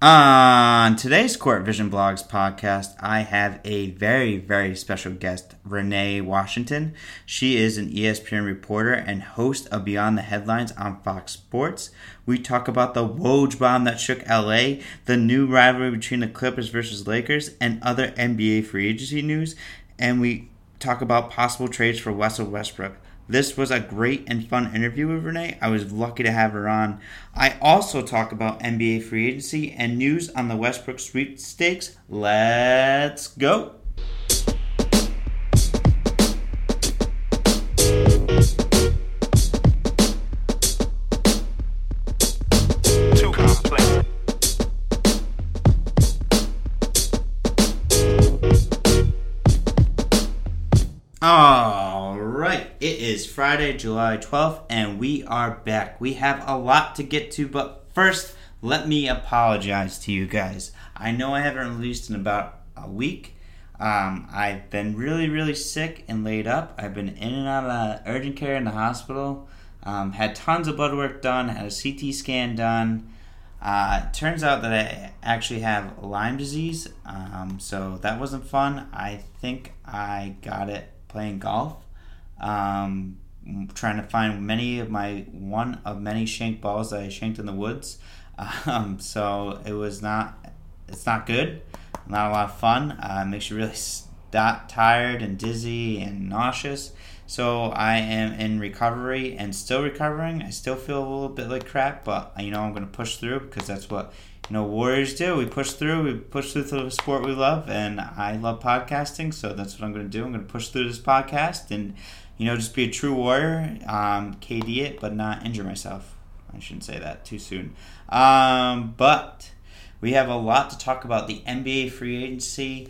On today's Court Vision Blogs podcast, I have a very, very special guest, Renee Washington. She is an ESPN reporter and host of Beyond the Headlines on Fox Sports. We talk about the Woj bomb that shook LA, the new rivalry between the Clippers versus Lakers, and other NBA free agency news. And we talk about possible trades for Russell Westbrook. This was a great and fun interview with Renee. I was lucky to have her on. I also talk about NBA free agency and news on the Westbrook sweepstakes. Let's go. Is Friday, July 12th, and we are back. We have a lot to get to, but first, let me apologize to you guys. I know I haven't released in about a week. Um, I've been really, really sick and laid up. I've been in and out of urgent care in the hospital. Um, had tons of blood work done, had a CT scan done. Uh, turns out that I actually have Lyme disease, um, so that wasn't fun. I think I got it playing golf. Um, trying to find many of my one of many shank balls that I shanked in the woods. Um, so it was not it's not good, not a lot of fun. Uh, makes you really st- tired and dizzy and nauseous. So I am in recovery and still recovering. I still feel a little bit like crap, but you know I'm going to push through because that's what you know warriors do. We push through. We push through the sport we love, and I love podcasting. So that's what I'm going to do. I'm going to push through this podcast and you know, just be a true warrior, um, KD it, but not injure myself. I shouldn't say that too soon. Um, but we have a lot to talk about the NBA free agency,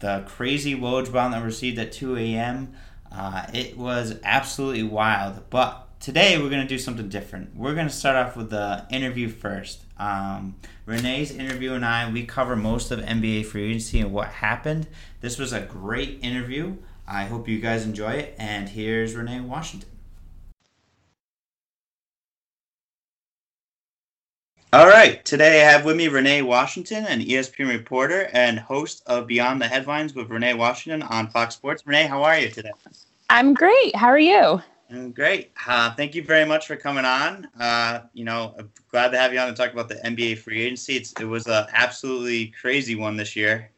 the crazy Woj bomb that received at 2 a.m. Uh, it was absolutely wild. But today we're going to do something different. We're going to start off with the interview first. Um, Renee's interview and I, we cover most of NBA free agency and what happened. This was a great interview. I hope you guys enjoy it. And here's Renee Washington. All right, today I have with me Renee Washington, an ESPN reporter and host of Beyond the Headlines with Renee Washington on Fox Sports. Renee, how are you today? I'm great. How are you? I'm great. Uh, thank you very much for coming on. Uh, you know, I'm glad to have you on to talk about the NBA free agency. It's, it was an absolutely crazy one this year.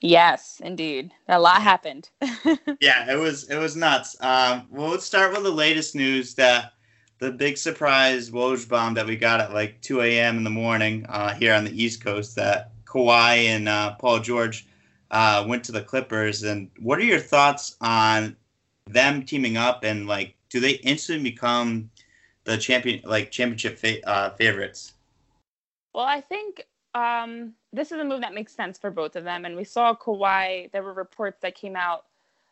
Yes, indeed. A lot happened. yeah, it was it was nuts. Um, well, let's start with the latest news that the big surprise Woj bomb that we got at like 2 a.m. in the morning uh, here on the East Coast that Kawhi and uh, Paul George uh, went to the Clippers. And what are your thoughts on them teaming up and like do they instantly become the champion like championship fa- uh, favorites? Well, I think um, this is a move that makes sense for both of them. And we saw Kawhi, there were reports that came out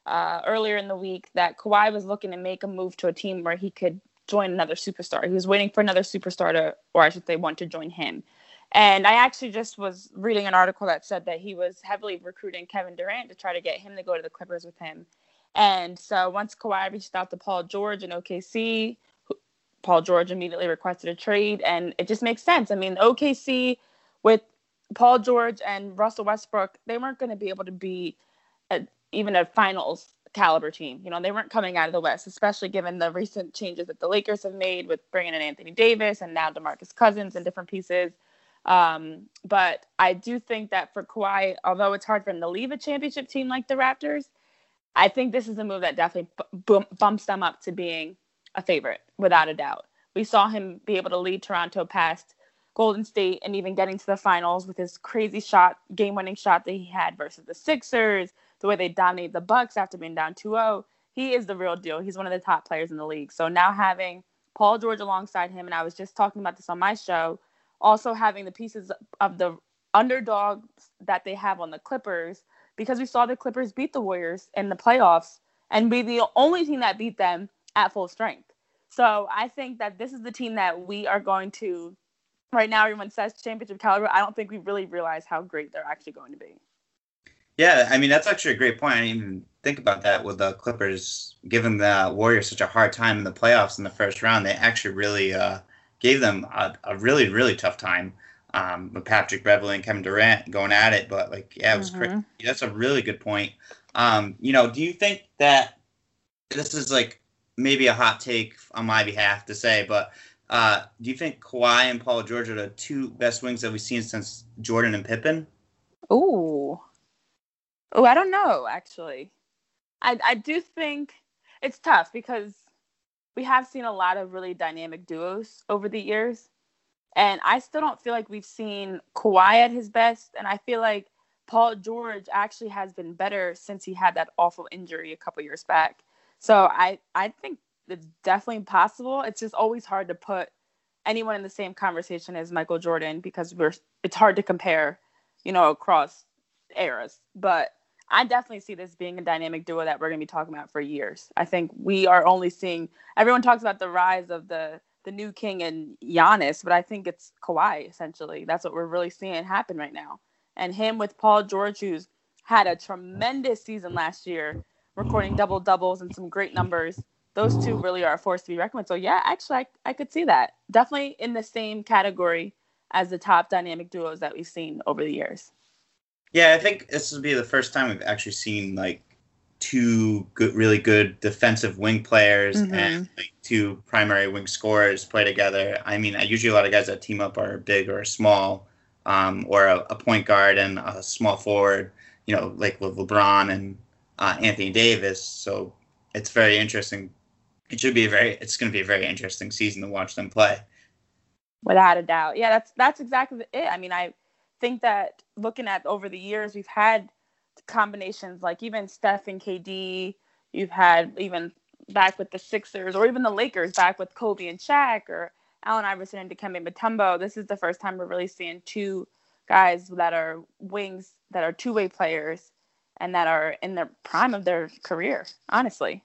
uh, earlier in the week that Kawhi was looking to make a move to a team where he could join another superstar. He was waiting for another superstar to, or I should say, want to join him. And I actually just was reading an article that said that he was heavily recruiting Kevin Durant to try to get him to go to the Clippers with him. And so once Kawhi reached out to Paul George in OKC, Paul George immediately requested a trade, and it just makes sense. I mean, OKC with Paul George and Russell Westbrook, they weren't going to be able to be a, even a finals caliber team. You know, they weren't coming out of the West, especially given the recent changes that the Lakers have made with bringing in Anthony Davis and now DeMarcus Cousins and different pieces. Um, but I do think that for Kawhi, although it's hard for him to leave a championship team like the Raptors, I think this is a move that definitely b- bumps them up to being a favorite, without a doubt. We saw him be able to lead Toronto past Golden State and even getting to the finals with his crazy shot, game-winning shot that he had versus the Sixers, the way they dominated the Bucks after being down 2-0. He is the real deal. He's one of the top players in the league. So now having Paul George alongside him, and I was just talking about this on my show, also having the pieces of the underdogs that they have on the Clippers, because we saw the Clippers beat the Warriors in the playoffs and be the only team that beat them at full strength. So I think that this is the team that we are going to right now everyone says championship caliber. I don't think we really realize how great they're actually going to be. Yeah, I mean that's actually a great point. I didn't even think about that with the Clippers giving the Warriors such a hard time in the playoffs in the first round. They actually really uh, gave them a, a, really really tough time. um, with Patrick Beverley and Kevin Durant going at it. But like, yeah, it was mm-hmm. crazy. That's a really good point. Um, you know, do you think that this is like maybe a hot take on my behalf to say, but uh, do you think Kawhi and Paul George are the two best wings that we've seen since Jordan and Pippen? Ooh. Oh, I don't know, actually. I I do think it's tough because we have seen a lot of really dynamic duos over the years. And I still don't feel like we've seen Kawhi at his best. And I feel like Paul George actually has been better since he had that awful injury a couple years back. So I, I think it's definitely possible. It's just always hard to put anyone in the same conversation as Michael Jordan because we're it's hard to compare, you know, across eras. But I definitely see this being a dynamic duo that we're going to be talking about for years. I think we are only seeing everyone talks about the rise of the the new king and Giannis, but I think it's Kawhi essentially. That's what we're really seeing happen right now. And him with Paul George, who's had a tremendous season last year, recording double doubles and some great numbers. Those two really are a force to be reckoned with. So yeah, actually, I, I could see that definitely in the same category as the top dynamic duos that we've seen over the years. Yeah, I think this will be the first time we've actually seen like two good, really good defensive wing players mm-hmm. and like, two primary wing scorers play together. I mean, usually a lot of guys that team up are big or small, um, or a, a, point guard and a small forward. You know, like with LeBron and uh, Anthony Davis. So it's very interesting. It should be a very. It's going to be a very interesting season to watch them play. Without a doubt, yeah, that's that's exactly it. I mean, I think that looking at over the years, we've had combinations like even Steph and KD. You've had even back with the Sixers or even the Lakers back with Kobe and Shaq or Allen Iverson and Dikembe Mutombo. This is the first time we're really seeing two guys that are wings that are two-way players and that are in the prime of their career. Honestly.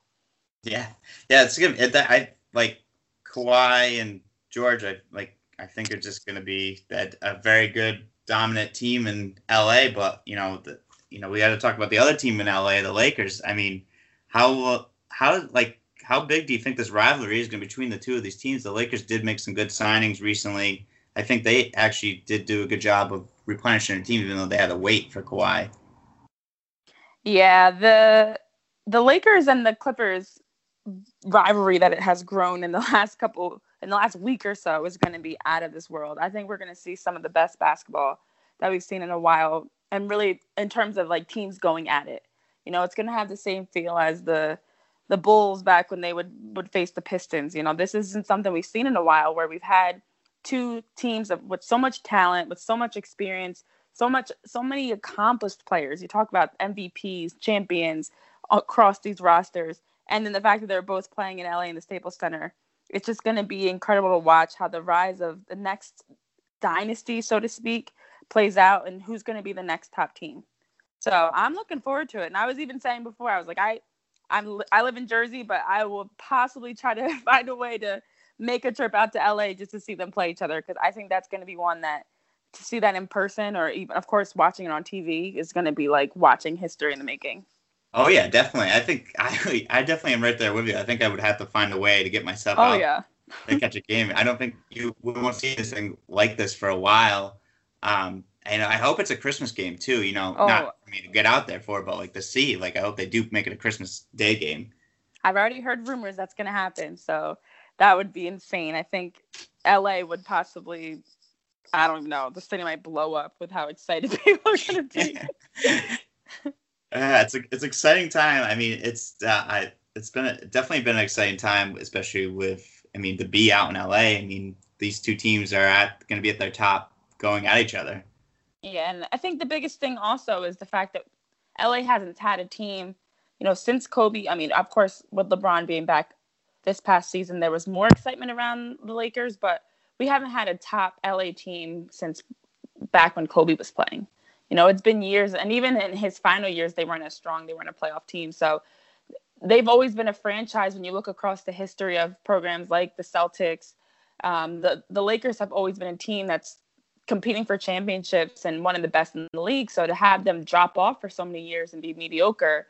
Yeah, yeah, it's good. It, I like Kawhi and George. I like. I think are just going to be that a very good dominant team in LA, but you know, the, you know, we got to talk about the other team in LA, the Lakers. I mean, how how like how big do you think this rivalry is going to be between the two of these teams? The Lakers did make some good signings recently. I think they actually did do a good job of replenishing their team, even though they had to wait for Kawhi. Yeah, the the Lakers and the Clippers rivalry that it has grown in the last couple in the last week or so is going to be out of this world. I think we're going to see some of the best basketball that we've seen in a while, and really in terms of like teams going at it. You know, it's going to have the same feel as the the Bulls back when they would would face the Pistons. You know, this isn't something we've seen in a while where we've had two teams of, with so much talent, with so much experience, so much so many accomplished players. You talk about MVPs, champions across these rosters, and then the fact that they're both playing in LA in the Staples Center it's just going to be incredible to watch how the rise of the next dynasty, so to speak, plays out and who's going to be the next top team. So I'm looking forward to it. And I was even saying before, I was like, I, I'm, I live in Jersey, but I will possibly try to find a way to make a trip out to LA just to see them play each other because I think that's going to be one that to see that in person or even, of course, watching it on TV is going to be like watching history in the making. Oh yeah, definitely. I think I I definitely am right there with you. I think I would have to find a way to get myself oh, out yeah. to catch a game. I don't think you we won't see this thing like this for a while. Um, and I hope it's a Christmas game too. You know, oh. not I mean to get out there for, but like to see. Like I hope they do make it a Christmas Day game. I've already heard rumors that's going to happen, so that would be insane. I think LA would possibly. I don't even know. The city might blow up with how excited people are going to be. Yeah, it's a, it's exciting time. I mean, it's uh, I, it's been a, definitely been an exciting time, especially with I mean to be out in LA. I mean, these two teams are at going to be at their top, going at each other. Yeah, and I think the biggest thing also is the fact that LA hasn't had a team, you know, since Kobe. I mean, of course, with LeBron being back this past season, there was more excitement around the Lakers, but we haven't had a top LA team since back when Kobe was playing you know, it's been years, and even in his final years, they weren't as strong. They weren't a playoff team. So they've always been a franchise. When you look across the history of programs like the Celtics, um, the the Lakers have always been a team that's competing for championships and one of the best in the league. So to have them drop off for so many years and be mediocre,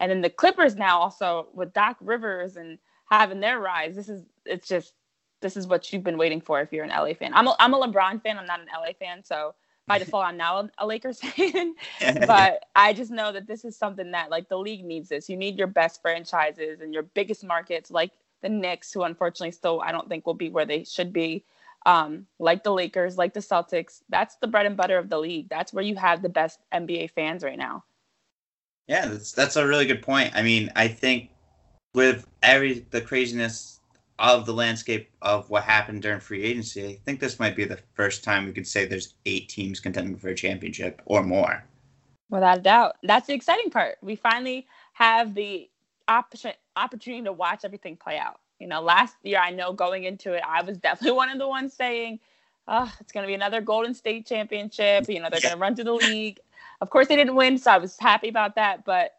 and then the Clippers now also with Doc Rivers and having their rise, this is it's just this is what you've been waiting for if you're an LA fan. I'm a, I'm a LeBron fan. I'm not an LA fan, so by default I'm now a Lakers fan. but I just know that this is something that like the league needs this. You need your best franchises and your biggest markets like the Knicks, who unfortunately still I don't think will be where they should be. Um, like the Lakers, like the Celtics. That's the bread and butter of the league. That's where you have the best NBA fans right now. Yeah, that's that's a really good point. I mean, I think with every the craziness of the landscape of what happened during free agency, I think this might be the first time we could say there's eight teams contending for a championship or more. Without a doubt. That's the exciting part. We finally have the option opportunity to watch everything play out. You know, last year I know going into it, I was definitely one of the ones saying, "Oh, it's going to be another Golden State championship." You know, they're going to run through the league. Of course, they didn't win, so I was happy about that. But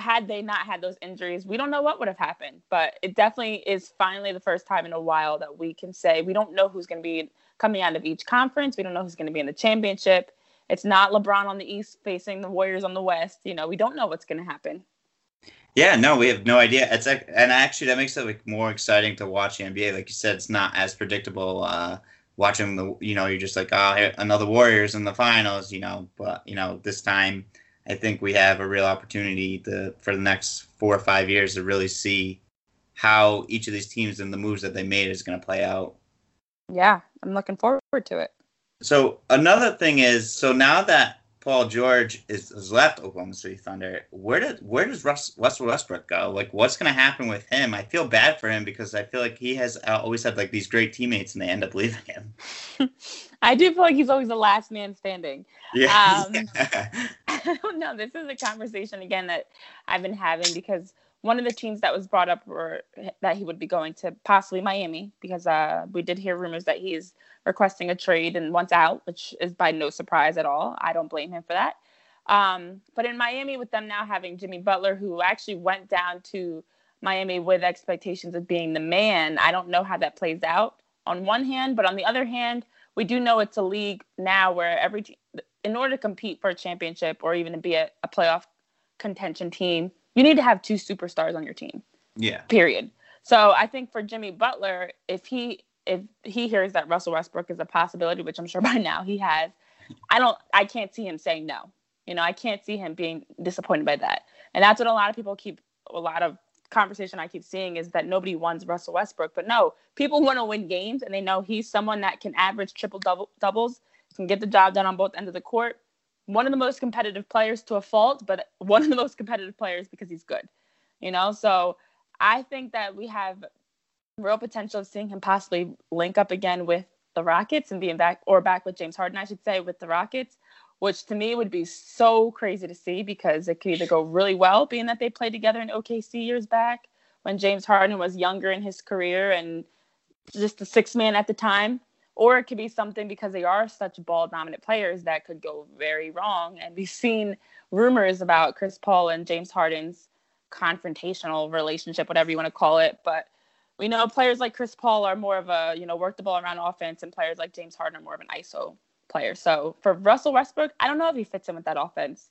had they not had those injuries, we don't know what would have happened. But it definitely is finally the first time in a while that we can say we don't know who's going to be coming out of each conference. We don't know who's going to be in the championship. It's not LeBron on the East facing the Warriors on the West. You know, we don't know what's going to happen. Yeah, no, we have no idea. It's like, and actually, that makes it like more exciting to watch the NBA. Like you said, it's not as predictable. Uh, watching the, you know, you're just like, oh, another Warriors in the finals, you know. But you know, this time, I think we have a real opportunity to for the next four or five years to really see how each of these teams and the moves that they made is going to play out. Yeah, I'm looking forward to it. So another thing is, so now that Paul George is has left Oklahoma City Thunder. Where did where does Russ, Russell Westbrook go? Like, what's going to happen with him? I feel bad for him because I feel like he has always had like these great teammates, and they end up leaving him. I do feel like he's always the last man standing. Yeah. Um, I don't know. This is a conversation again that I've been having because one of the teams that was brought up were that he would be going to possibly Miami because uh, we did hear rumors that he's requesting a trade and wants out, which is by no surprise at all. I don't blame him for that. Um, but in Miami, with them now having Jimmy Butler, who actually went down to Miami with expectations of being the man, I don't know how that plays out on one hand. But on the other hand, we do know it's a league now where every team, in order to compete for a championship or even to be a, a playoff contention team, you need to have two superstars on your team. Yeah. Period. So I think for Jimmy Butler, if he if he hears that Russell Westbrook is a possibility, which I'm sure by now he has, I don't I can't see him saying no. You know, I can't see him being disappointed by that. And that's what a lot of people keep a lot of conversation I keep seeing is that nobody wants Russell Westbrook. But no, people want to win games and they know he's someone that can average triple double doubles, can get the job done on both ends of the court. One of the most competitive players to a fault, but one of the most competitive players because he's good. You know, so I think that we have real potential of seeing him possibly link up again with the Rockets and being back or back with James Harden, I should say, with the Rockets, which to me would be so crazy to see because it could either go really well, being that they played together in OKC years back when James Harden was younger in his career and just the six man at the time, or it could be something because they are such ball dominant players that could go very wrong. And we've seen rumors about Chris Paul and James Harden's confrontational relationship, whatever you want to call it, but we know players like Chris Paul are more of a, you know, work the ball around offense, and players like James Harden are more of an ISO player. So for Russell Westbrook, I don't know if he fits in with that offense.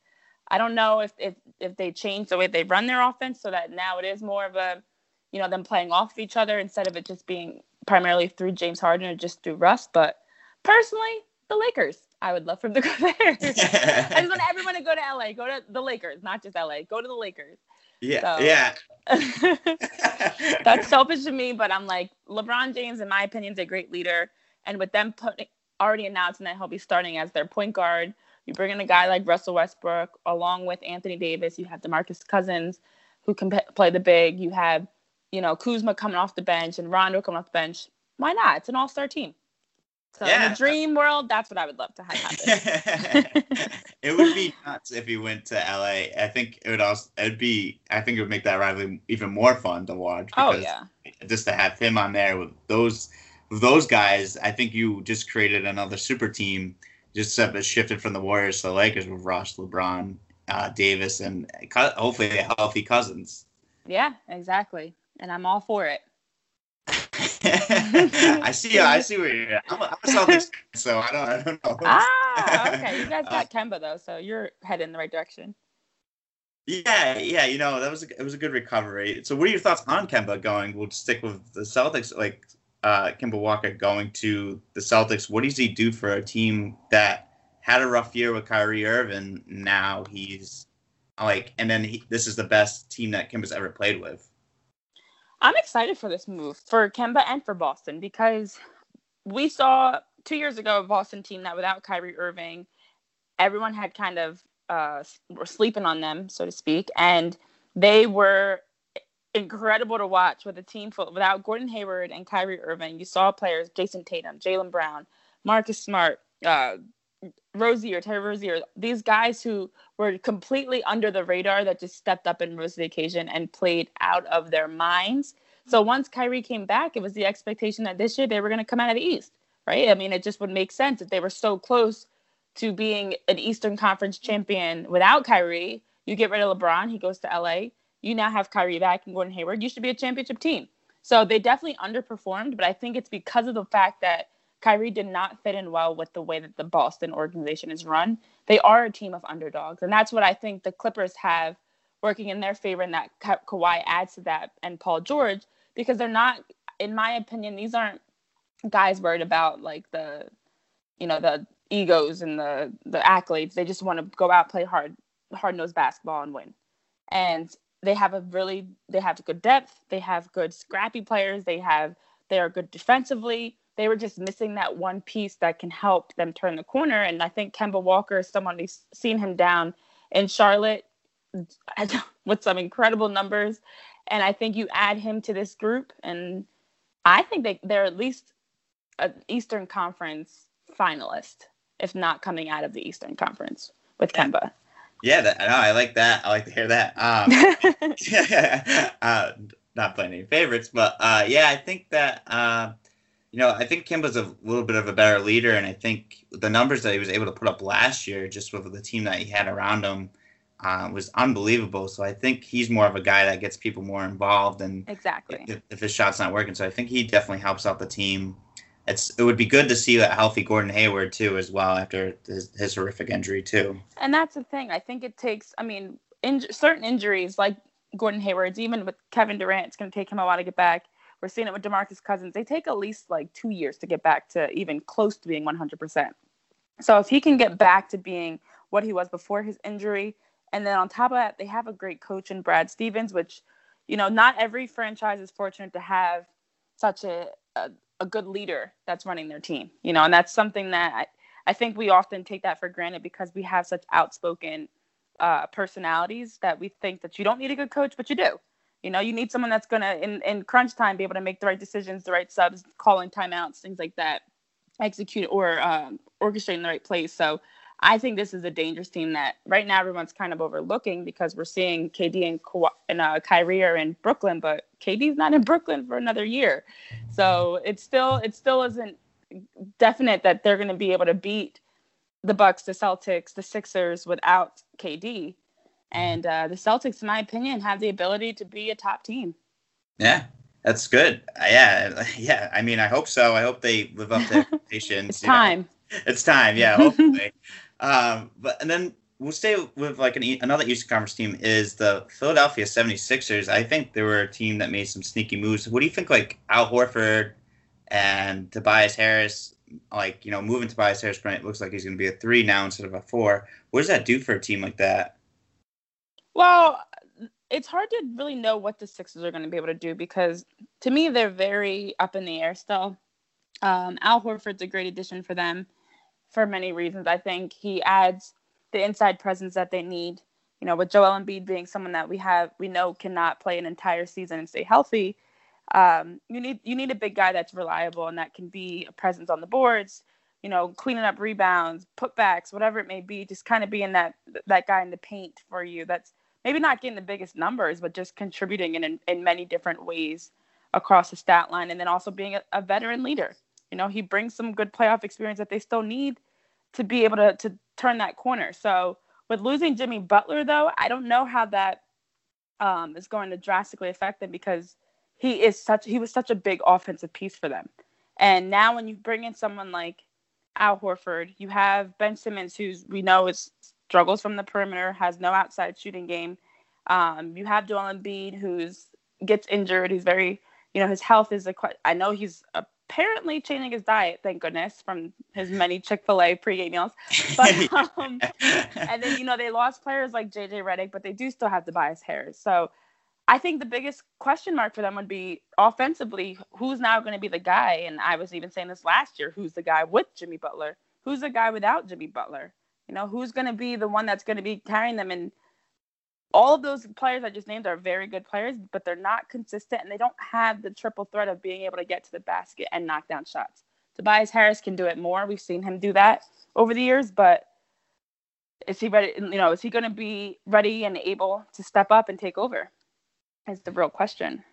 I don't know if if, if they change the way they run their offense so that now it is more of a, you know, them playing off of each other instead of it just being primarily through James Harden or just through Russ. But personally, the Lakers. I would love for them to go there. I just want everyone to go to LA. Go to the Lakers, not just LA. Go to the Lakers. Yeah, so. yeah. That's selfish of me, but I'm like LeBron James, in my opinion, is a great leader, and with them putting already announcing that he'll be starting as their point guard, you bring in a guy like Russell Westbrook along with Anthony Davis. You have DeMarcus Cousins, who can p- play the big. You have, you know, Kuzma coming off the bench and Rondo coming off the bench. Why not? It's an all-star team. So yeah. in the dream world, that's what I would love to have happen. it would be nuts if he went to LA. I think it would also it'd be I think it would make that rivalry even more fun to watch. Oh yeah. Just to have him on there with those with those guys, I think you just created another super team. Just shifted from the Warriors to the Lakers with Russ, LeBron, uh, Davis, and hopefully a healthy Cousins. Yeah, exactly. And I'm all for it. I see. I see where you're. At. I'm a, I'm a Celtics, so I don't. I don't know. Ah, okay. You guys got uh, Kemba though, so you're heading in the right direction. Yeah, yeah. You know that was a, it was a good recovery. So, what are your thoughts on Kemba going? We'll stick with the Celtics. Like, uh, Kemba Walker going to the Celtics, what does he do for a team that had a rough year with Kyrie Irving? Now he's like, and then he, this is the best team that Kemba's ever played with. I'm excited for this move for Kemba and for Boston because we saw two years ago a Boston team that without Kyrie Irving, everyone had kind of uh, were sleeping on them, so to speak, and they were incredible to watch with a team full without Gordon Hayward and Kyrie Irving. You saw players Jayson Tatum, Jaylen Brown, Marcus Smart, uh, Rozier, Terry Rozier, these guys who were completely under the radar that just stepped up and rose to the occasion and played out of their minds. So mm-hmm. once Kyrie came back, it was the expectation that this year they were going to come out of the East, right? I mean, it just would make sense if they were so close to being an Eastern Conference champion without Kyrie. You get rid of LeBron, he goes to LA. You now have Kyrie back and Gordon Hayward. You should be a championship team. So they definitely underperformed, but I think it's because of the fact that Kyrie did not fit in well with the way that the Boston organization is run. They are a team of underdogs, and that's what I think the Clippers have working in their favor, and that Ka- Kawhi adds to that, and Paul George, because they're not, in my opinion, these aren't guys worried about like the, you know, the egos and the the accolades. They just want to go out, play hard, hard nosed basketball, and win. And they have a really, they have good depth. They have good scrappy players. They have, they are good defensively they were just missing that one piece that can help them turn the corner. And I think Kemba Walker is someone who's seen him down in Charlotte with some incredible numbers. And I think you add him to this group, and I think they, they're at least an Eastern Conference finalist, if not coming out of the Eastern Conference with Kemba. Yeah, that, no, I like that. I like to hear that. Um, uh, not playing any favorites, but uh, yeah, I think that uh, you know, I think Kemba's a little bit of a better leader, and I think the numbers that he was able to put up last year, just with the team that he had around him, uh, was unbelievable. So I think he's more of a guy that gets people more involved, and exactly if, if his shot's not working, so I think he definitely helps out the team. It's it would be good to see a healthy Gordon Hayward too, as well after his, his horrific injury too. And that's the thing. I think it takes. I mean, in, certain injuries like Gordon Hayward's, even with Kevin Durant, it's going to take him a while to get back we're seeing it with DeMarcus Cousins. They take at least like two years to get back to even close to being 100%. So if he can get back to being what he was before his injury, and then on top of that, they have a great coach in Brad Stevens, which, you know, not every franchise is fortunate to have such a, a, a good leader that's running their team, you know, and that's something that I, I think we often take that for granted because we have such outspoken uh, personalities that we think that you don't need a good coach, but you do. You know, you need someone that's gonna in, in crunch time be able to make the right decisions, the right subs, calling timeouts, things like that, execute or um, orchestrating the right place. So I think this is a dangerous team that right now everyone's kind of overlooking because we're seeing KD and, Ka- and uh, Kyrie are in Brooklyn, but KD's not in Brooklyn for another year. So it's still it still isn't definite that they're going to be able to beat the Bucks, the Celtics, the Sixers without KD. And uh, the Celtics, in my opinion, have the ability to be a top team. Yeah, that's good. Uh, yeah, yeah. I mean, I hope so. I hope they live up to expectations. it's time. Know. It's time. Yeah, hopefully. um, but and then we'll stay with like an, another Eastern Conference team is the Philadelphia 76ers. I think they were a team that made some sneaky moves. What do you think, like Al Horford and Tobias Harris? Like you know, moving Tobias Harris, it looks like he's going to be a three now instead of a four. What does that do for a team like that? Well, it's hard to really know what the Sixers are going to be able to do because to me they're very up in the air still. Um, Al Horford's a great addition for them for many reasons. I think he adds the inside presence that they need. You know, with Joel Embiid being someone that we have we know cannot play an entire season and stay healthy. Um, you need you need a big guy that's reliable and that can be a presence on the boards. You know, cleaning up rebounds, putbacks, whatever it may be. Just kind of being that that guy in the paint for you. That's maybe not getting the biggest numbers, but just contributing in, in many different ways across the stat line. And then also being a, a veteran leader. You know, he brings some good playoff experience that they still need to be able to, to turn that corner. So with losing Jimmy Butler, though, I don't know how that um, is going to drastically affect them because he is such he was such a big offensive piece for them. And now when you bring in someone like Al Horford, you have Ben Simmons, who's we know is struggles from the perimeter, has no outside shooting game. Um, you have Joel Embiid, who's gets injured. He's very, you know, his health is a. I know he's apparently changing his diet, thank goodness, from his many Chick fil A pregame meals. But, um, and then, you know, they lost players like JJ Redick, but they do still have Tobias Harris. So I think the biggest question mark for them would be offensively, who's now going to be the guy? And I was even saying this last year who's the guy with Jimmy Butler? Who's the guy without Jimmy Butler? You know, who's going to be the one that's going to be carrying them? And all of those players I just named are very good players, but they're not consistent and they don't have the triple threat of being able to get to the basket and knock down shots. Tobias Harris can do it more. We've seen him do that over the years, but is he ready? You know, is he going to be ready and able to step up and take over? Is the real question.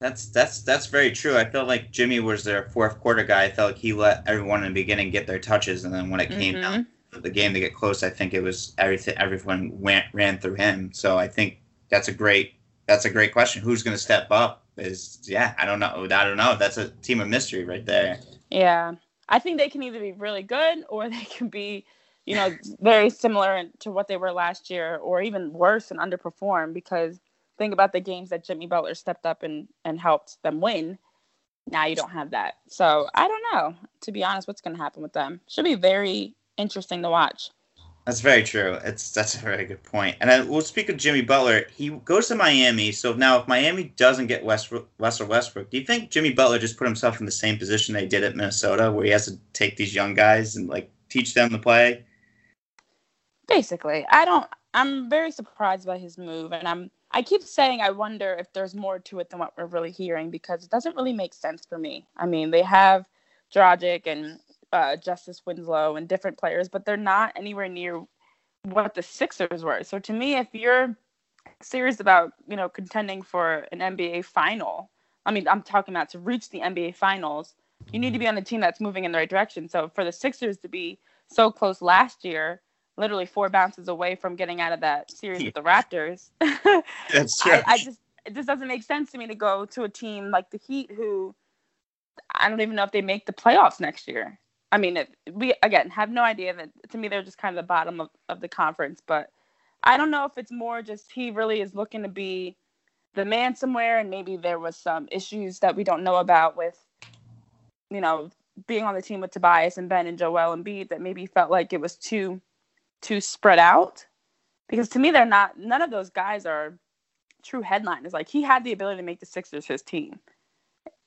That's that's that's very true. I felt like Jimmy was their fourth quarter guy. I felt like he let everyone in the beginning get their touches, and then when it came mm-hmm. down the game to get close, I think it was everything. Everyone went ran through him. So I think that's a great that's a great question. Who's going to step up? Is yeah, I don't know. I don't know. That's a team of mystery right there. Yeah, I think they can either be really good or they can be, you know, very similar to what they were last year, or even worse and underperform. Because think about the games that Jimmy Butler stepped up and and helped them win. Now you don't have that. So I don't know. To be honest, what's going to happen with them? Should be very interesting to watch. That's very true. It's that's a very good point. And I, we'll speak of Jimmy Butler. He goes to Miami. So now, if Miami doesn't get Westbrook, Russell Westbrook, do you think Jimmy Butler just put himself in the same position they did at Minnesota, where he has to take these young guys and like teach them to play? Basically, I don't. I'm very surprised by his move, and I'm. I keep saying I wonder if there's more to it than what we're really hearing because it doesn't really make sense for me. I mean, they have Dragic and uh, Justice Winslow and different players, but they're not anywhere near what the Sixers were. So to me, if you're serious about you know contending for an NBA final, I mean I'm talking about to reach the NBA finals, you need to be on a team that's moving in the right direction. So for the Sixers to be so close last year, literally four bounces away from getting out of that series with the Raptors, that's true. I, I just it just doesn't make sense to me to go to a team like the Heat who I don't even know if they make the playoffs next year. I mean, it, we again have no idea that to me they're just kind of the bottom of, of the conference, but I don't know if it's more just he really is looking to be the man somewhere, and maybe there was some issues that we don't know about with, you know, being on the team with Tobias and Ben and Joel and Embiid that maybe felt like it was too too spread out. Because to me, they're not. None of those guys are true headliners. Like he had the ability to make the Sixers his team,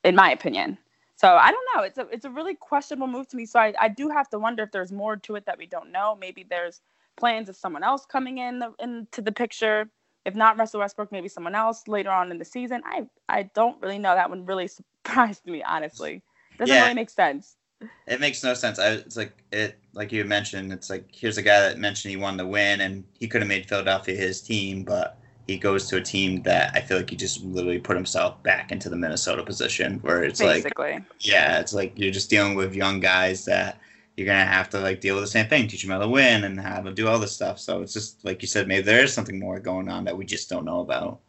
in my opinion. So I don't know. It's a it's a really questionable move to me. So I, I do have to wonder if there's more to it that we don't know. Maybe there's plans of someone else coming in the, into the picture. If not Russell Westbrook, maybe someone else later on in the season. I I don't really know. That one really surprised me, honestly. Doesn't yeah. really make sense. It makes no sense. I, it's like it, like you mentioned. It's like here's a guy that mentioned he won the win, and he could have made Philadelphia his team, but he goes to a team that I feel like he just literally put himself back into the Minnesota position where it's Basically. like yeah, it's like you're just dealing with young guys that you're gonna have to like deal with the same thing, teach them how to win and how to do all this stuff. So it's just like you said, maybe there is something more going on that we just don't know about.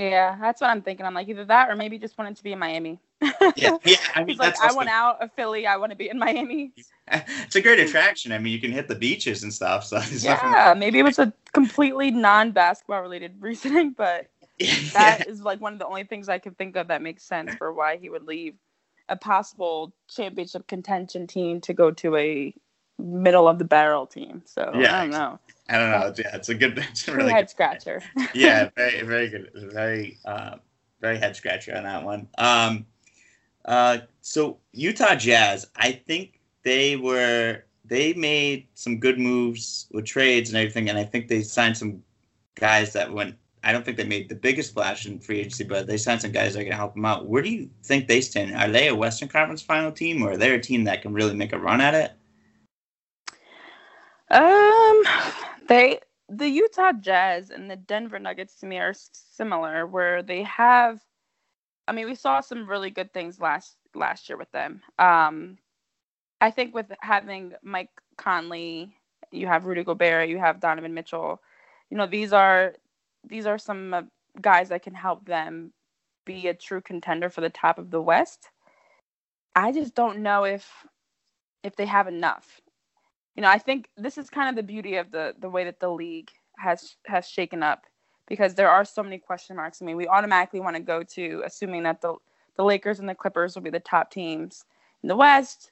Yeah, that's what I'm thinking. I'm like either that or maybe just wanted to be in Miami yeah, yeah. I mean, He's like, I want out of Philly. I want to be in Miami. It's a great attraction. I mean, you can hit the beaches and stuff. So yeah, maybe it was a completely non-basketball related reasoning, but that is like one of the only things I can think of that makes sense for why he would leave a possible championship contention team to go to a middle of the barrel team. So yeah, I don't know. I don't know. Yeah, it's a good, it's a really head scratcher. yeah, very, very good. Very, uh, very head scratcher on that one. Um, uh, so Utah Jazz, I think they were they made some good moves with trades and everything, and I think they signed some guys that went. I don't think they made the biggest splash in free agency, but they signed some guys that can help them out. Where do you think they stand? Are they a Western Conference final team, or are they a team that can really make a run at it? Um, they the Utah Jazz and the Denver Nuggets to me are similar, where they have I mean, we saw some really good things last last year with them. Um, I think with having Mike Conley, you have Rudy Gobert, you have Donovan Mitchell. You know, these are these are some uh, guys that can help them be a true contender for the top of the West. I just don't know if if they have enough. You know, I think this is kind of the beauty of the the way that the league has has shaken up because there are so many question marks. I mean, we automatically want to go to assuming that the the Lakers and the Clippers will be the top teams in the West.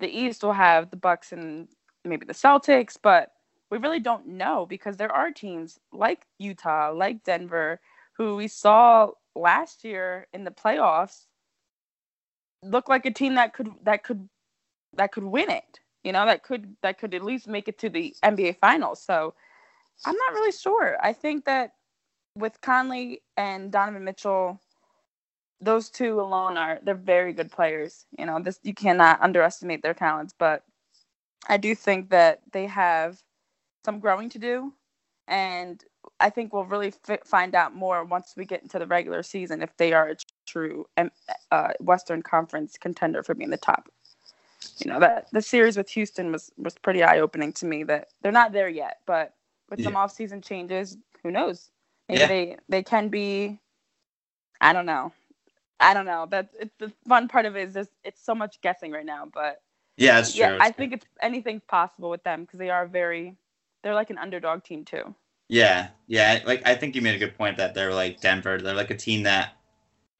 The East will have the Bucks and maybe the Celtics, but we really don't know because there are teams like Utah, like Denver, who we saw last year in the playoffs look like a team that could that could that could win it. You know, that could that could at least make it to the NBA finals. So I'm not really sure. I think that with Conley and Donovan Mitchell, those two alone are they're very good players. You know, this you cannot underestimate their talents, but I do think that they have some growing to do and I think we'll really find out more once we get into the regular season if they are a true uh, Western Conference contender for being the top. You know that the series with Houston was was pretty eye opening to me. That they're not there yet, but with yeah. some off season changes, who knows? Maybe yeah. they they can be. I don't know. I don't know. That's it's the fun part of it is just, it's so much guessing right now, but yeah, it's true. Yeah, I think it's anything possible with them because they are very, they're like an underdog team too. Yeah, yeah. Like I think you made a good point that they're like Denver. They're like a team that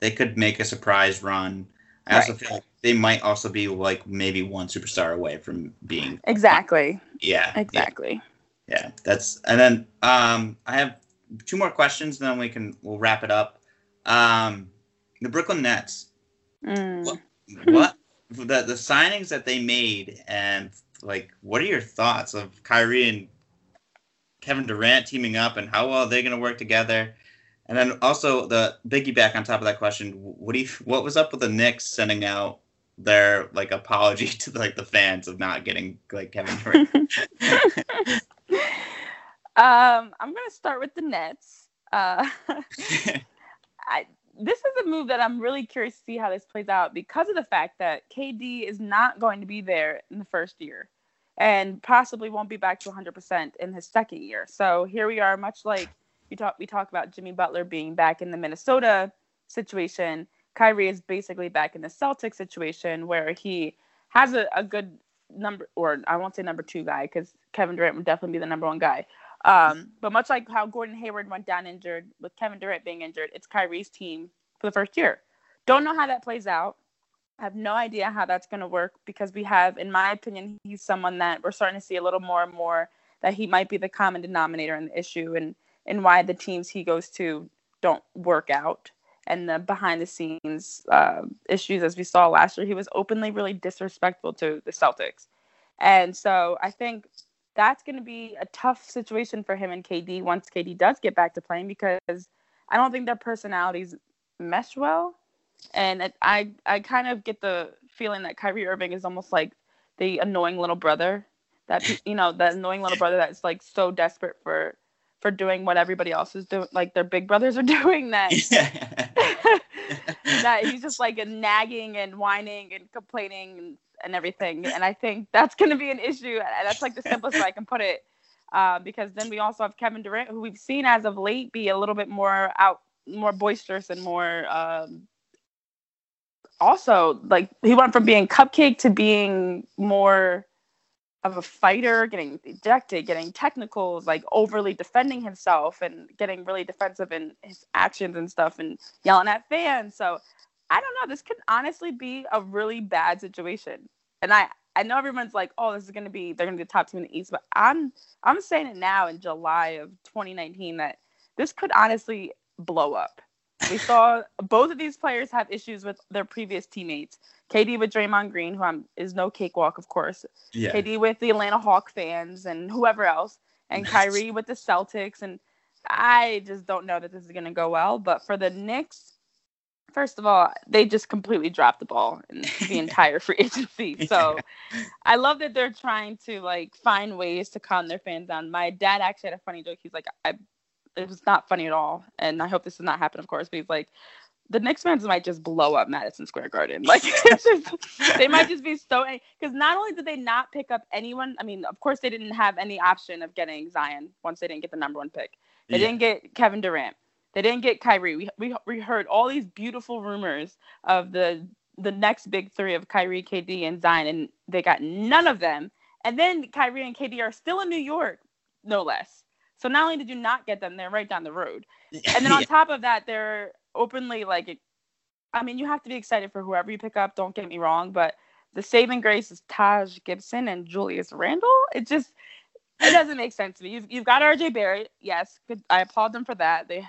they could make a surprise run. I right. also feel like they might also be like maybe one superstar away from being exactly. Yeah, exactly. Yeah, yeah. that's and then um, I have two more questions. Then we can we'll wrap it up. Um, the Brooklyn Nets. Mm. What, what the the signings that they made and like what are your thoughts of Kyrie and Kevin Durant teaming up and how well are they going to work together? And then also the biggie back on top of that question, what do you what was up with the Knicks sending out their like apology to like the fans of not getting like Kevin Durant? um, I'm gonna start with the Nets. Uh, I, this is a move that I'm really curious to see how this plays out because of the fact that KD is not going to be there in the first year and possibly won't be back to 100% in his second year. So here we are, much like we talk we talk about Jimmy Butler being back in the Minnesota situation. Kyrie is basically back in the Celtic situation where he has a, a good number, or I won't say number two guy because Kevin Durant would definitely be the number one guy. Um, but much like how Gordon Hayward went down injured with Kevin Durant being injured, it's Kyrie's team for the first year. Don't know how that plays out. I have no idea how that's going to work because we have, in my opinion, he's someone that we're starting to see a little more and more that he might be the common denominator in the issue and and why the teams he goes to don't work out and the behind the scenes uh, issues as we saw last year. He was openly really disrespectful to the Celtics, and so I think that's going to be a tough situation for him and KD once KD does get back to playing because I don't think their personalities mesh well and it, I I kind of get the feeling that Kyrie Irving is almost like the annoying little brother that you know the annoying little brother that's like so desperate for for doing what everybody else is doing like their big brothers are doing that that he's just like nagging and whining and complaining and, everything. And I think that's going to be an issue. That's like the simplest way I can put it. Uh, because then we also have Kevin Durant who we've seen as of late be a little bit more out more boisterous and more um, also like he went from being cupcake to being more of a fighter, getting ejected, getting technicals, like overly defending himself and getting really defensive in his actions and stuff and yelling at fans. So I don't know. This could honestly be a really bad situation. And I, I know everyone's like, oh, this is gonna be they're gonna be the top team in the East, but I'm I'm saying it now in July of 2019 that this could honestly blow up. We saw both of these players have issues with their previous teammates. KD with Draymond Green, who I'm, is no cakewalk, of course. Yeah. KD with the Atlanta Hawk fans and whoever else, and Kyrie with the Celtics. And I just don't know that this is going to go well. But for the Knicks, first of all, they just completely dropped the ball in the entire free agency. So I love that they're trying to like find ways to calm their fans down. My dad actually had a funny joke. He's like, I it was not funny at all. And I hope this does not happen, of course. But he's like, the Knicks fans might just blow up Madison Square Garden. Like, just, they might just be so because not only did they not pick up anyone. I mean, of course, they didn't have any option of getting Zion once they didn't get the number one pick. They yeah. didn't get Kevin Durant. They didn't get Kyrie. We, we we heard all these beautiful rumors of the the next big three of Kyrie, KD, and Zion, and they got none of them. And then Kyrie and KD are still in New York, no less. So not only did you not get them, they're right down the road. And then on top of that, they're openly like I mean, you have to be excited for whoever you pick up. Don't get me wrong, but the saving grace is Taj Gibson and Julius Randle. It just it doesn't make sense to me. You've, you've got RJ Barrett. Yes, good. I applaud them for that. They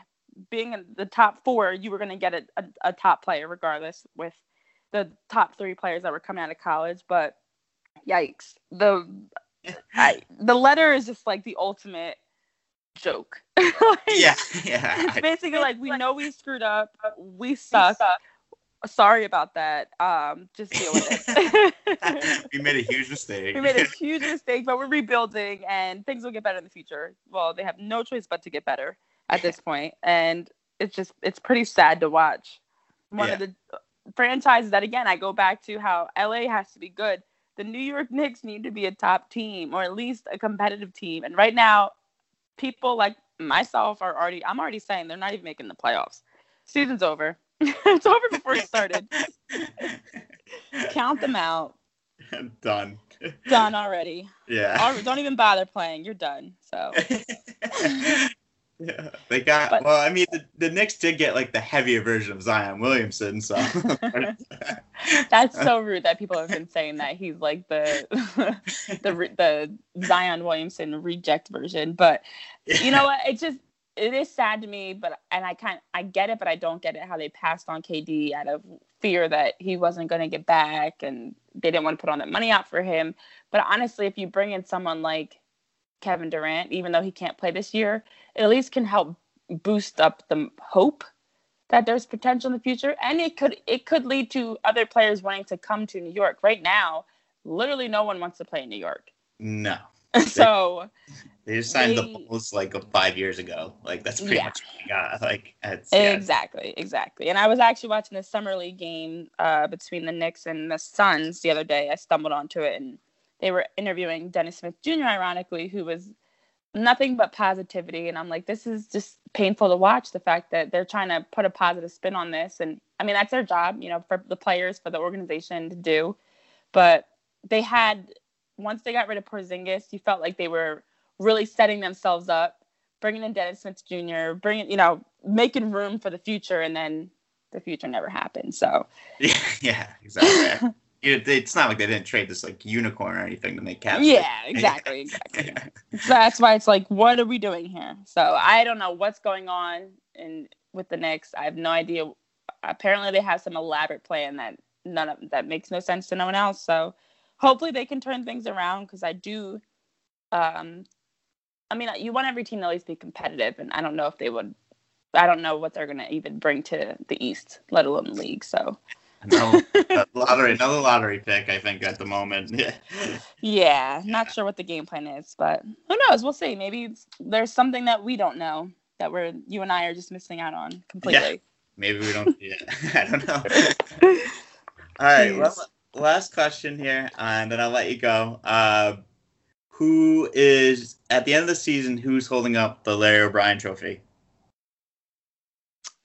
being in the top four, you were going to get a, a, a, top player regardless with the top three players that were coming out of college. But yikes, the I, the letter is just like the ultimate joke. like, yeah, yeah. It's basically like we know we screwed up, we suck. Sorry about that. Um, just deal with it. we made a huge mistake. we made a huge mistake, but we're rebuilding, and things will get better in the future. Well, they have no choice but to get better at this point, and it's just it's pretty sad to watch. One yeah. of the franchises that again I go back to how LA has to be good. The New York Knicks need to be a top team or at least a competitive team. And right now, people like myself are already I'm already saying they're not even making the playoffs. Season's over. it's over before it started. Count them out. Done. Done already. Yeah. Don't even bother playing. You're done. So. Yeah, they got. But, well, I mean, the, the Knicks did get like the heavier version of Zion Williamson, so. That's so rude that people have been saying that he's like the the the Zion Williamson reject version, but you know what? It just it is sad to me, but and I kind I get it, but I don't get it how they passed on KD out of fear that he wasn't going to get back, and they didn't want to put all that money out for him. But honestly, if you bring in someone like Kevin Durant, even though he can't play this year, it at least can help boost up the hope that there's potential in the future and it could it could lead to other players wanting to come to New York. Right now, literally no one wants to play in New York. No. so they, they just signed they, the Bulls like five years ago. Like that's pretty yeah. much got. Like exactly, yeah. exactly. And I was actually watching the summer league game uh, between the Knicks and the Suns the other day. I stumbled onto it and they were interviewing Dennis Smith Jr. ironically, who was nothing but positivity and i'm like this is just painful to watch the fact that they're trying to put a positive spin on this and i mean that's their job you know for the players for the organization to do but they had once they got rid of Porzingis you felt like they were really setting themselves up bringing in Dennis Smith Jr. bringing you know making room for the future and then the future never happened so yeah yeah exactly it's not like they didn't trade this like unicorn or anything to make cap. Yeah, exactly, exactly. so that's why it's like, what are we doing here? So I don't know what's going on in with the Knicks. I have no idea. Apparently, they have some elaborate plan that none of that makes no sense to no one else. So hopefully, they can turn things around because I do. Um, I mean, you want every team to at least be competitive, and I don't know if they would. I don't know what they're going to even bring to the East, let alone the league. So another lottery, another lottery pick. I think at the moment. Yeah. Yeah, not sure what the game plan is, but who knows? We'll see. Maybe there's something that we don't know that we're you and I are just missing out on completely. Yeah. Maybe we don't. Yeah, I don't know. All right. Well, last question here, and then I'll let you go. Uh, who is at the end of the season? Who's holding up the Larry O'Brien Trophy?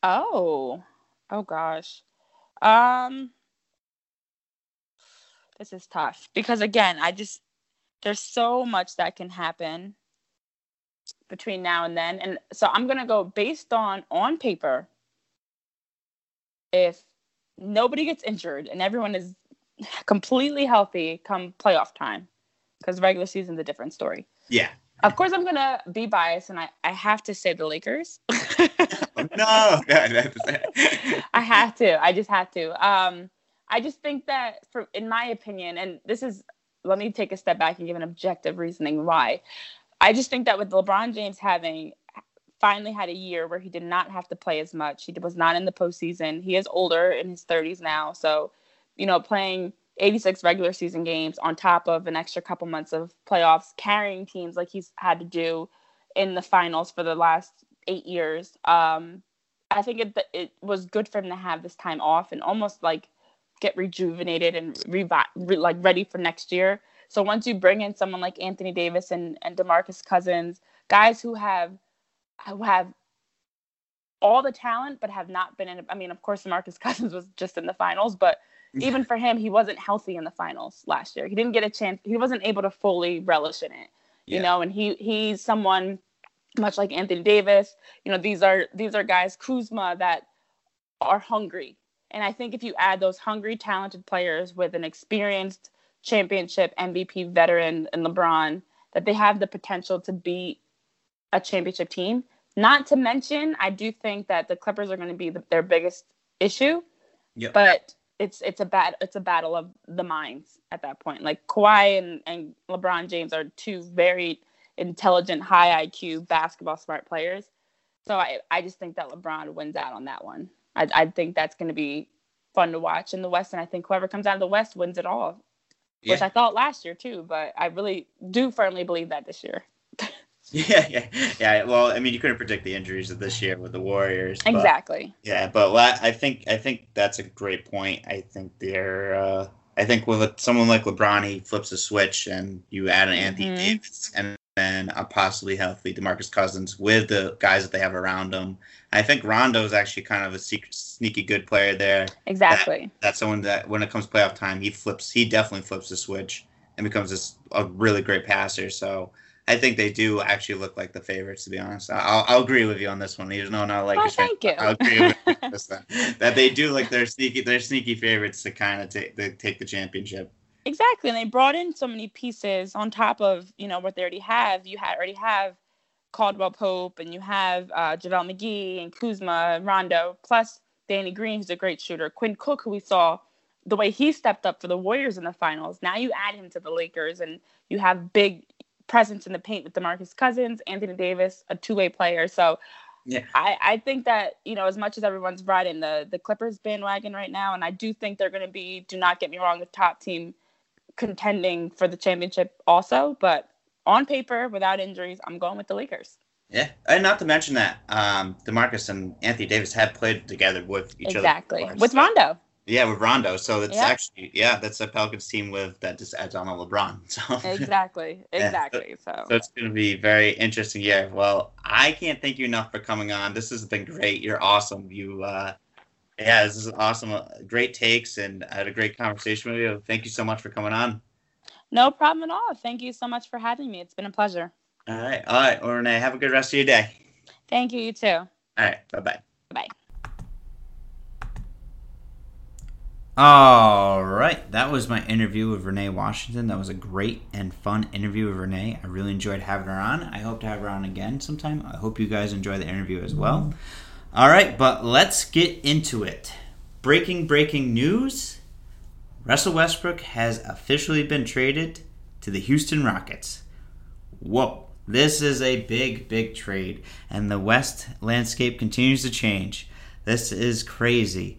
Oh, oh gosh. Um, this is tough because again, I just there's so much that can happen between now and then, and so I'm gonna go based on on paper. If nobody gets injured and everyone is completely healthy come playoff time, because regular season's a different story. Yeah. Of course, I'm gonna be biased, and I, I have to say the Lakers. no, I have to. I just have to. Um, I just think that, for in my opinion, and this is, let me take a step back and give an objective reasoning why. I just think that with LeBron James having finally had a year where he did not have to play as much, he was not in the postseason. He is older in his 30s now, so you know, playing 86 regular season games on top of an extra couple months of playoffs, carrying teams like he's had to do in the finals for the last eight years. Um, I think it it was good for him to have this time off and almost like get rejuvenated and revi- re- like ready for next year. So once you bring in someone like Anthony Davis and and DeMarcus Cousins, guys who have who have all the talent but have not been in I mean, of course DeMarcus Cousins was just in the finals, but even for him, he wasn't healthy in the finals last year. He didn't get a chance. He wasn't able to fully relish in it, you yeah. know. And he he's someone much like Anthony Davis. You know, these are these are guys Kuzma that are hungry And I think if you add those hungry, talented players with an experienced championship MVP veteran in LeBron, that they have the potential to be a championship team. Not to mention, I do think that the Clippers are going to be the, their biggest issue. Yep. But it's it's a bad it's a battle of the minds at that point. Like Kawhi and, and LeBron James are two very intelligent, high IQ, basketball smart players. So I, I just think that LeBron wins out on that one. I, I think that's going to be fun to watch in the West, and I think whoever comes out of the West wins it all, yeah. which I thought last year too. But I really do firmly believe that this year. Yeah, yeah, yeah. Well, I mean, you couldn't predict the injuries of this year with the Warriors. But, exactly. Yeah, but I think I think that's a great point. I think they're. Uh, I think with someone like LeBron, he flips a switch, and you add an Anthony mm-hmm. Davis, and a possibly healthy DeMarcus Cousins with the guys that they have around him. I think Rondo is actually kind of a secret, sneaky good player there. Exactly. That, that's someone that when it comes playoff time, he flips. He definitely flips the switch and becomes this, a really great passer. So I think they do actually look like the favorites. To be honest, I'll, I'll agree with you on this one. Even though not like oh, thank you. I'll agree with you that they do like they're sneaky. They're sneaky favorites to kind of take take the championship. Exactly, and they brought in so many pieces on top of you know what they already have. You had already have Caldwell Pope, and you have uh, JaVale McGee and Kuzma and Rondo, plus Danny Green, who's a great shooter. Quinn Cook, who we saw the way he stepped up for the Warriors in the finals. Now you add him to the Lakers, and you have big presence in the paint with DeMarcus Cousins, Anthony Davis, a two-way player. So yeah. I, I think that, you know, as much as everyone's riding the the Clippers bandwagon right now, and I do think they're gonna be, do not get me wrong, the top team contending for the championship also, but on paper, without injuries, I'm going with the Lakers. Yeah, and not to mention that um, Demarcus and Anthony Davis have played together with each exactly. other. Exactly, with Rondo. Yeah, with Rondo. So it's yeah. actually yeah, that's a Pelicans team with that just adds on a LeBron. So exactly, exactly. Yeah. So. so it's going to be very interesting year. Well, I can't thank you enough for coming on. This has been great. You're awesome. You, uh, yeah, this is awesome. Uh, great takes, and I had a great conversation with you. Thank you so much for coming on. No problem at all. Thank you so much for having me. It's been a pleasure. All right, all right, Renee. Have a good rest of your day. Thank you. You too. All right. Bye bye. Bye. All right, that was my interview with Renee Washington. That was a great and fun interview with Renee. I really enjoyed having her on. I hope to have her on again sometime. I hope you guys enjoy the interview as well. All right, but let's get into it. Breaking, breaking news Russell Westbrook has officially been traded to the Houston Rockets. Whoa, this is a big, big trade, and the West landscape continues to change. This is crazy.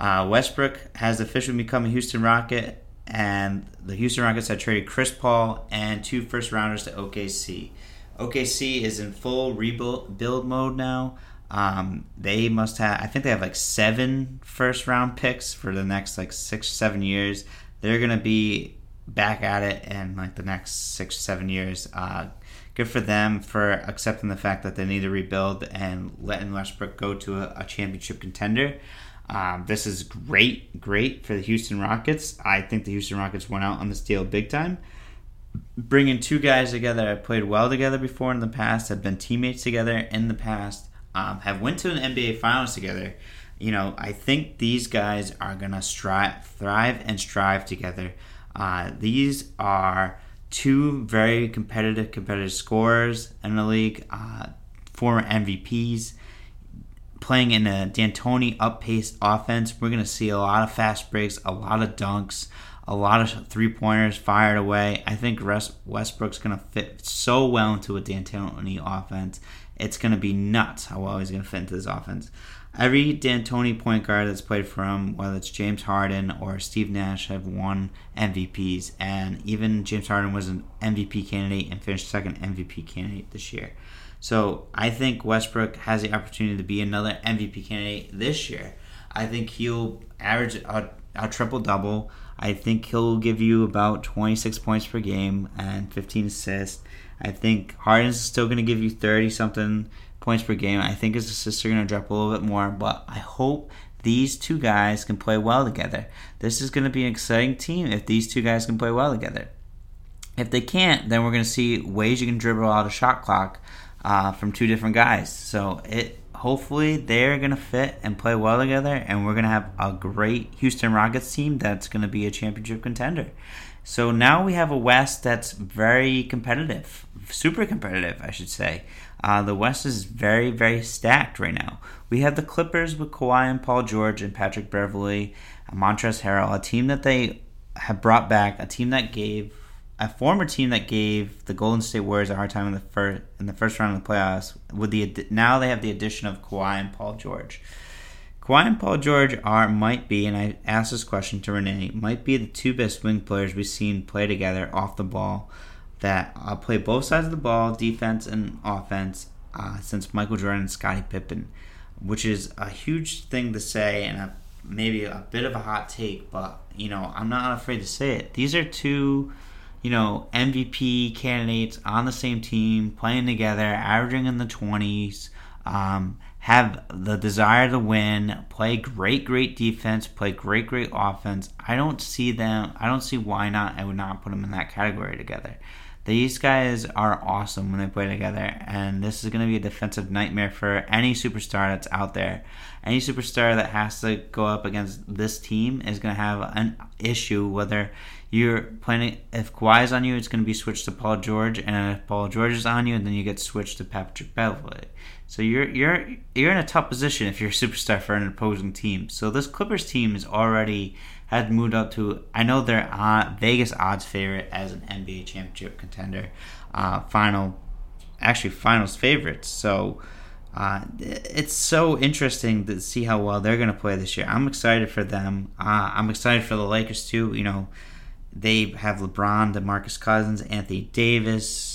Uh, Westbrook has officially become a Houston Rocket, and the Houston Rockets have traded Chris Paul and two first rounders to OKC. OKC is in full rebuild build mode now. Um, they must have, I think they have like seven first round picks for the next like six, seven years. They're to be back at it in like the next six, seven years. Uh, good for them for accepting the fact that they need to rebuild and letting Westbrook go to a, a championship contender. Um, this is great, great for the Houston Rockets. I think the Houston Rockets went out on this deal big time. Bringing two guys together, have played well together before in the past, have been teammates together in the past, um, have went to an NBA Finals together. You know, I think these guys are gonna strive, thrive, and strive together. Uh, these are two very competitive, competitive scorers in the league, uh, former MVPs playing in a D'Antoni up-paced offense, we're to see a lot of fast breaks, a lot of dunks, a lot of three-pointers fired away. I think Westbrook's going to fit so well into a D'Antoni offense. It's going to be nuts how well he's going to fit into this offense. Every D'Antoni point guard that's played for him, whether it's James Harden or Steve Nash, have won MVPs, and even James Harden was an MVP candidate and finished second MVP candidate this year. So I think Westbrook has the opportunity to be another MVP candidate this year. I think he'll average a, a triple double. I think he'll give you about 26 points per game and 15 assists. I think Harden's still going to give you 30 something points per game. I think his assists are going to drop a little bit more, but I hope these two guys can play well together. This is going to be an exciting team if these two guys can play well together. If they can't, then we're going to see ways you can dribble out a shot clock uh, from two different guys. So it hopefully they're going to fit and play well together, and we're going to have a great Houston Rockets team that's going to be a championship contender. So now we have a West that's very competitive, super competitive, I should say. Uh, the West is very, very stacked right now. We have the Clippers with Kawhi and Paul George and Patrick Beverley, Montrezl Harrell, a team that they have brought back, a team that gave a former team that gave the Golden State Warriors a hard time in the first in the first round of the playoffs. With the now they have the addition of Kawhi and Paul George. Kawhi and Paul George are might be, and I asked this question to Renee, might be the two best wing players we've seen play together off the ball. That uh, play both sides of the ball, defense and offense, uh, since Michael Jordan and Scottie Pippen, which is a huge thing to say and a, maybe a bit of a hot take, but you know I'm not afraid to say it. These are two you know, MVP candidates on the same team, playing together, averaging in the 20s, um, have the desire to win, play great, great defense, play great, great offense. I don't see them, I don't see why not, I would not put them in that category together. These guys are awesome when they play together, and this is going to be a defensive nightmare for any superstar that's out there. Any superstar that has to go up against this team is going to have an issue whether you're playing if Kawhi's on you, it's going to be switched to Paul George, and if Paul George is on you, then you get switched to Patrick Beverley. So you're you're you're in a tough position if you're a superstar for an opposing team. So this Clippers team is already has moved up to. I know they're uh, Vegas odds favorite as an NBA championship contender, uh, final, actually finals favorites. So. Uh, it's so interesting to see how well they're going to play this year. I'm excited for them. Uh, I'm excited for the Lakers too. You know, they have LeBron, DeMarcus Cousins, Anthony Davis,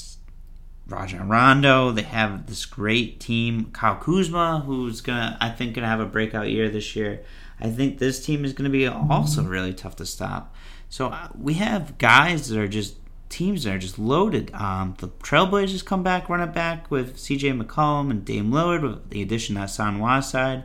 Rajon Rondo. They have this great team. Kyle Kuzma, who's gonna, I think, gonna have a breakout year this year. I think this team is gonna be also really tough to stop. So uh, we have guys that are just teams that are just loaded. Um, the Trailblazers come back, run it back with C.J. McCollum and Dame Lillard with the addition of Hassan Whiteside,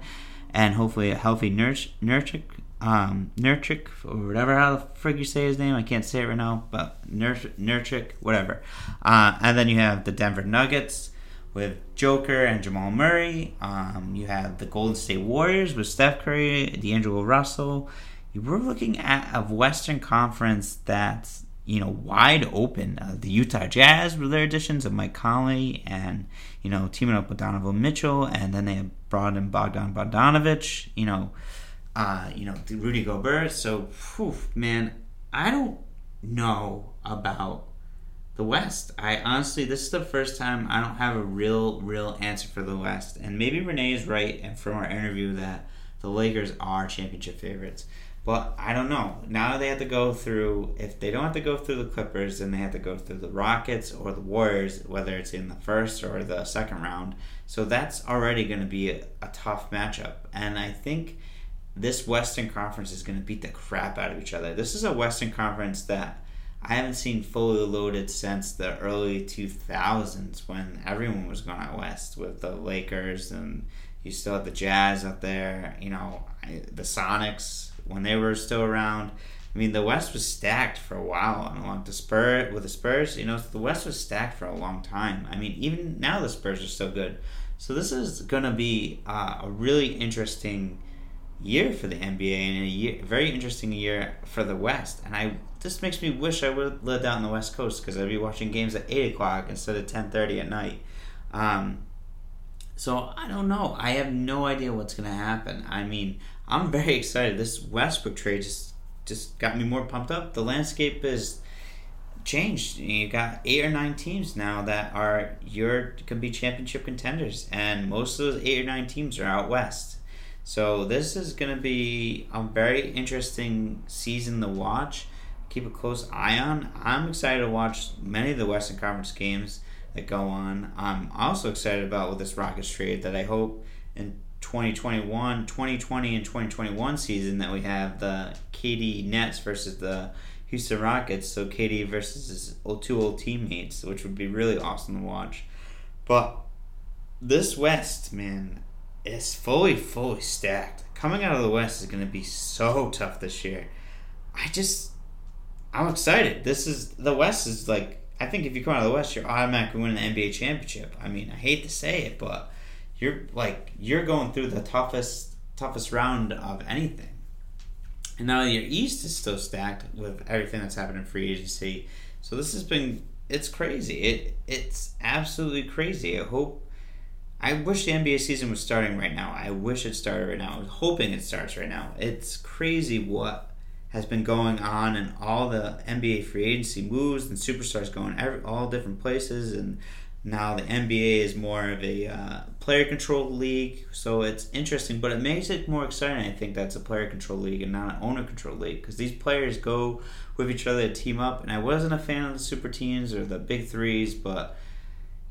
and hopefully a healthy Nurkic um, or whatever how the frig you say his name. I can't say it right now, but Nurkic, whatever. Uh, and then you have the Denver Nuggets with Joker and Jamal Murray. Um, you have the Golden State Warriors with Steph Curry, D'Angelo Russell. We're looking at a Western Conference that's you know wide open. Uh, the Utah Jazz with their additions of Mike Conley and you know teaming up with Donovan Mitchell, and then they have brought in Bogdan Bogdanovic. You know uh, you know, Rudy Gobert. So, whew, man, I don't know about the West. I honestly, this is the first time I don't have a real, real answer for the West. And maybe Renee is right, and from our interview that the Lakers are championship favorites. But I don't know. Now they have to go through. If they don't have to go through the Clippers, then they have to go through the Rockets or the Warriors, whether it's in the first or the second round. So that's already going to be a, a tough matchup. And I think this Western Conference is going to beat the crap out of each other. This is a Western Conference that I haven't seen fully loaded since the early 2000s when everyone was going out west with the Lakers and you still had the Jazz out there, you know, the Sonics when they were still around. I mean, the West was stacked for a while and along the Spurs with the Spurs, you know, the West was stacked for a long time. I mean, even now the Spurs are still good. So this is going to be uh, a really interesting year for the NBA and a year, very interesting year for the West. And I this makes me wish I would have lived out on the West Coast because I'd be watching games at eight o'clock instead of ten thirty at night. Um, so I don't know. I have no idea what's gonna happen. I mean, I'm very excited. This Westbrook trade just just got me more pumped up. The landscape is changed. You got eight or nine teams now that are your could be championship contenders, and most of those eight or nine teams are out west. So this is going to be a very interesting season to watch. Keep a close eye on. I'm excited to watch many of the Western Conference games that go on. I'm also excited about with this Rockets trade that I hope in 2021, 2020, and 2021 season that we have the KD Nets versus the Houston Rockets. So KD versus his two old teammates, which would be really awesome to watch. But this West, man, is fully, fully stacked. Coming out of the West is going to be so tough this year. I just, I'm excited. This is the West is like I think if you come out of the West, you're automatically winning the NBA championship. I mean, I hate to say it, but you're like you're going through the toughest toughest round of anything. And now your East is still stacked with everything that's happened in free agency. So this has been it's crazy. It it's absolutely crazy. I hope I wish the NBA season was starting right now. I wish it started right now. I was hoping it starts right now. It's crazy what has been going on and all the NBA free agency moves and superstars going every, all different places and now the NBA is more of a uh, player controlled league, so it's interesting, but it makes it more exciting. I think that's a player controlled league and not an owner controlled league because these players go with each other to team up. And I wasn't a fan of the super teams or the big threes, but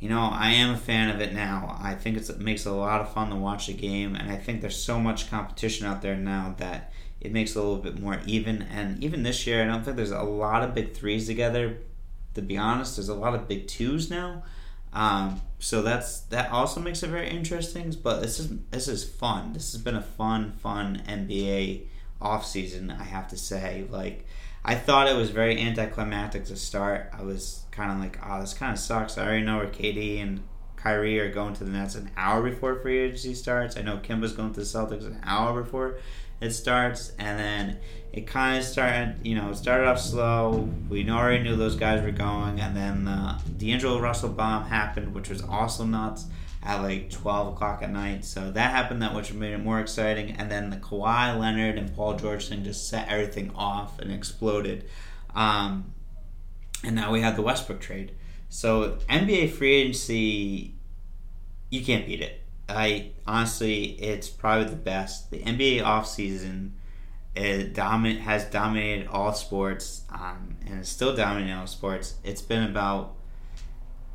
you know I am a fan of it now. I think it makes it a lot of fun to watch the game, and I think there's so much competition out there now that it makes it a little bit more even. And even this year, I don't think there's a lot of big threes together. To be honest, there's a lot of big twos now um, so that's that also makes it very interesting. But this is this is fun. This has been a fun, fun NBA off season. I have to say, like I thought it was very anticlimactic to start. I was kind of like, oh, this kind of sucks. I already know where KD and Kyrie are going to the Nets an hour before free agency starts. I know Kemba's going to the Celtics an hour before it starts, and then it kind of started, you know, started off slow. We already knew those guys were going, and then the D'Angelo Russell bomb happened, which was also nuts at like 12 o'clock at night. So that happened, that which made it more exciting. And then the Kawhi Leonard and Paul George thing just set everything off and exploded. Um, and now we have the Westbrook trade. So NBA free agency, you can't beat it. I honestly, it's probably the best. The NBA offseason it has dominated all sports, um, and it's still dominating all sports. It's been about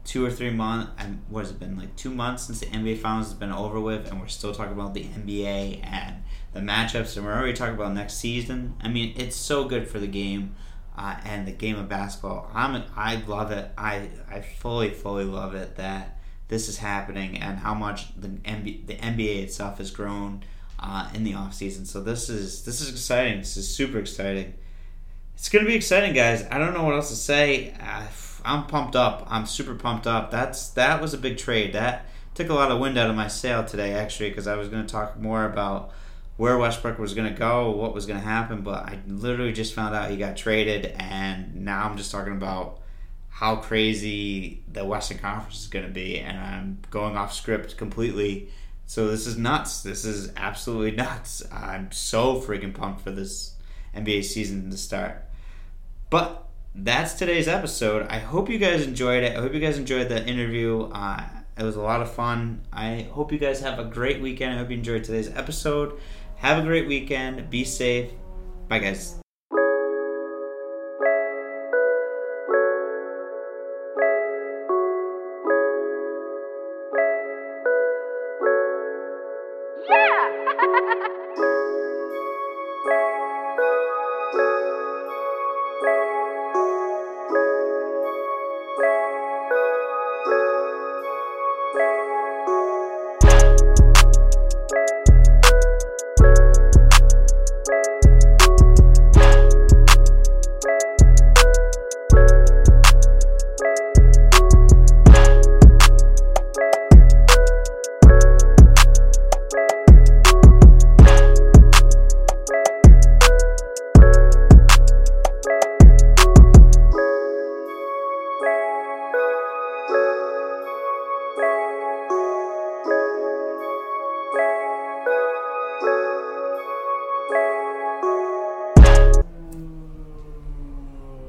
two or three months. And what has it been like two months since the NBA Finals has been over with, and we're still talking about the NBA and the matchups, and we're already talking about next season. I mean, it's so good for the game. Uh, and the game of basketball, I'm I love it. I I fully fully love it that this is happening and how much the NBA, the NBA itself has grown uh, in the off season. So this is this is exciting. This is super exciting. It's gonna be exciting, guys. I don't know what else to say. Uh, I'm pumped up. I'm super pumped up. That's that was a big trade. That took a lot of wind out of my sail today, actually, because I was gonna talk more about where Westbrook was gonna go, what was gonna happen, but I literally just found out he got traded, and now I'm just talking about how crazy the Western Conference is going to be, and I'm going off script completely so this is nuts. This is absolutely nuts. I'm so freaking pumped for this NBA season to start. But that's today's episode. I hope you guys enjoyed it. I hope you guys enjoyed the interview. Uh, it was a lot of fun. I hope you guys have a great weekend. I hope you enjoyed today's episode. Have a great weekend. Be safe. Bye, guys.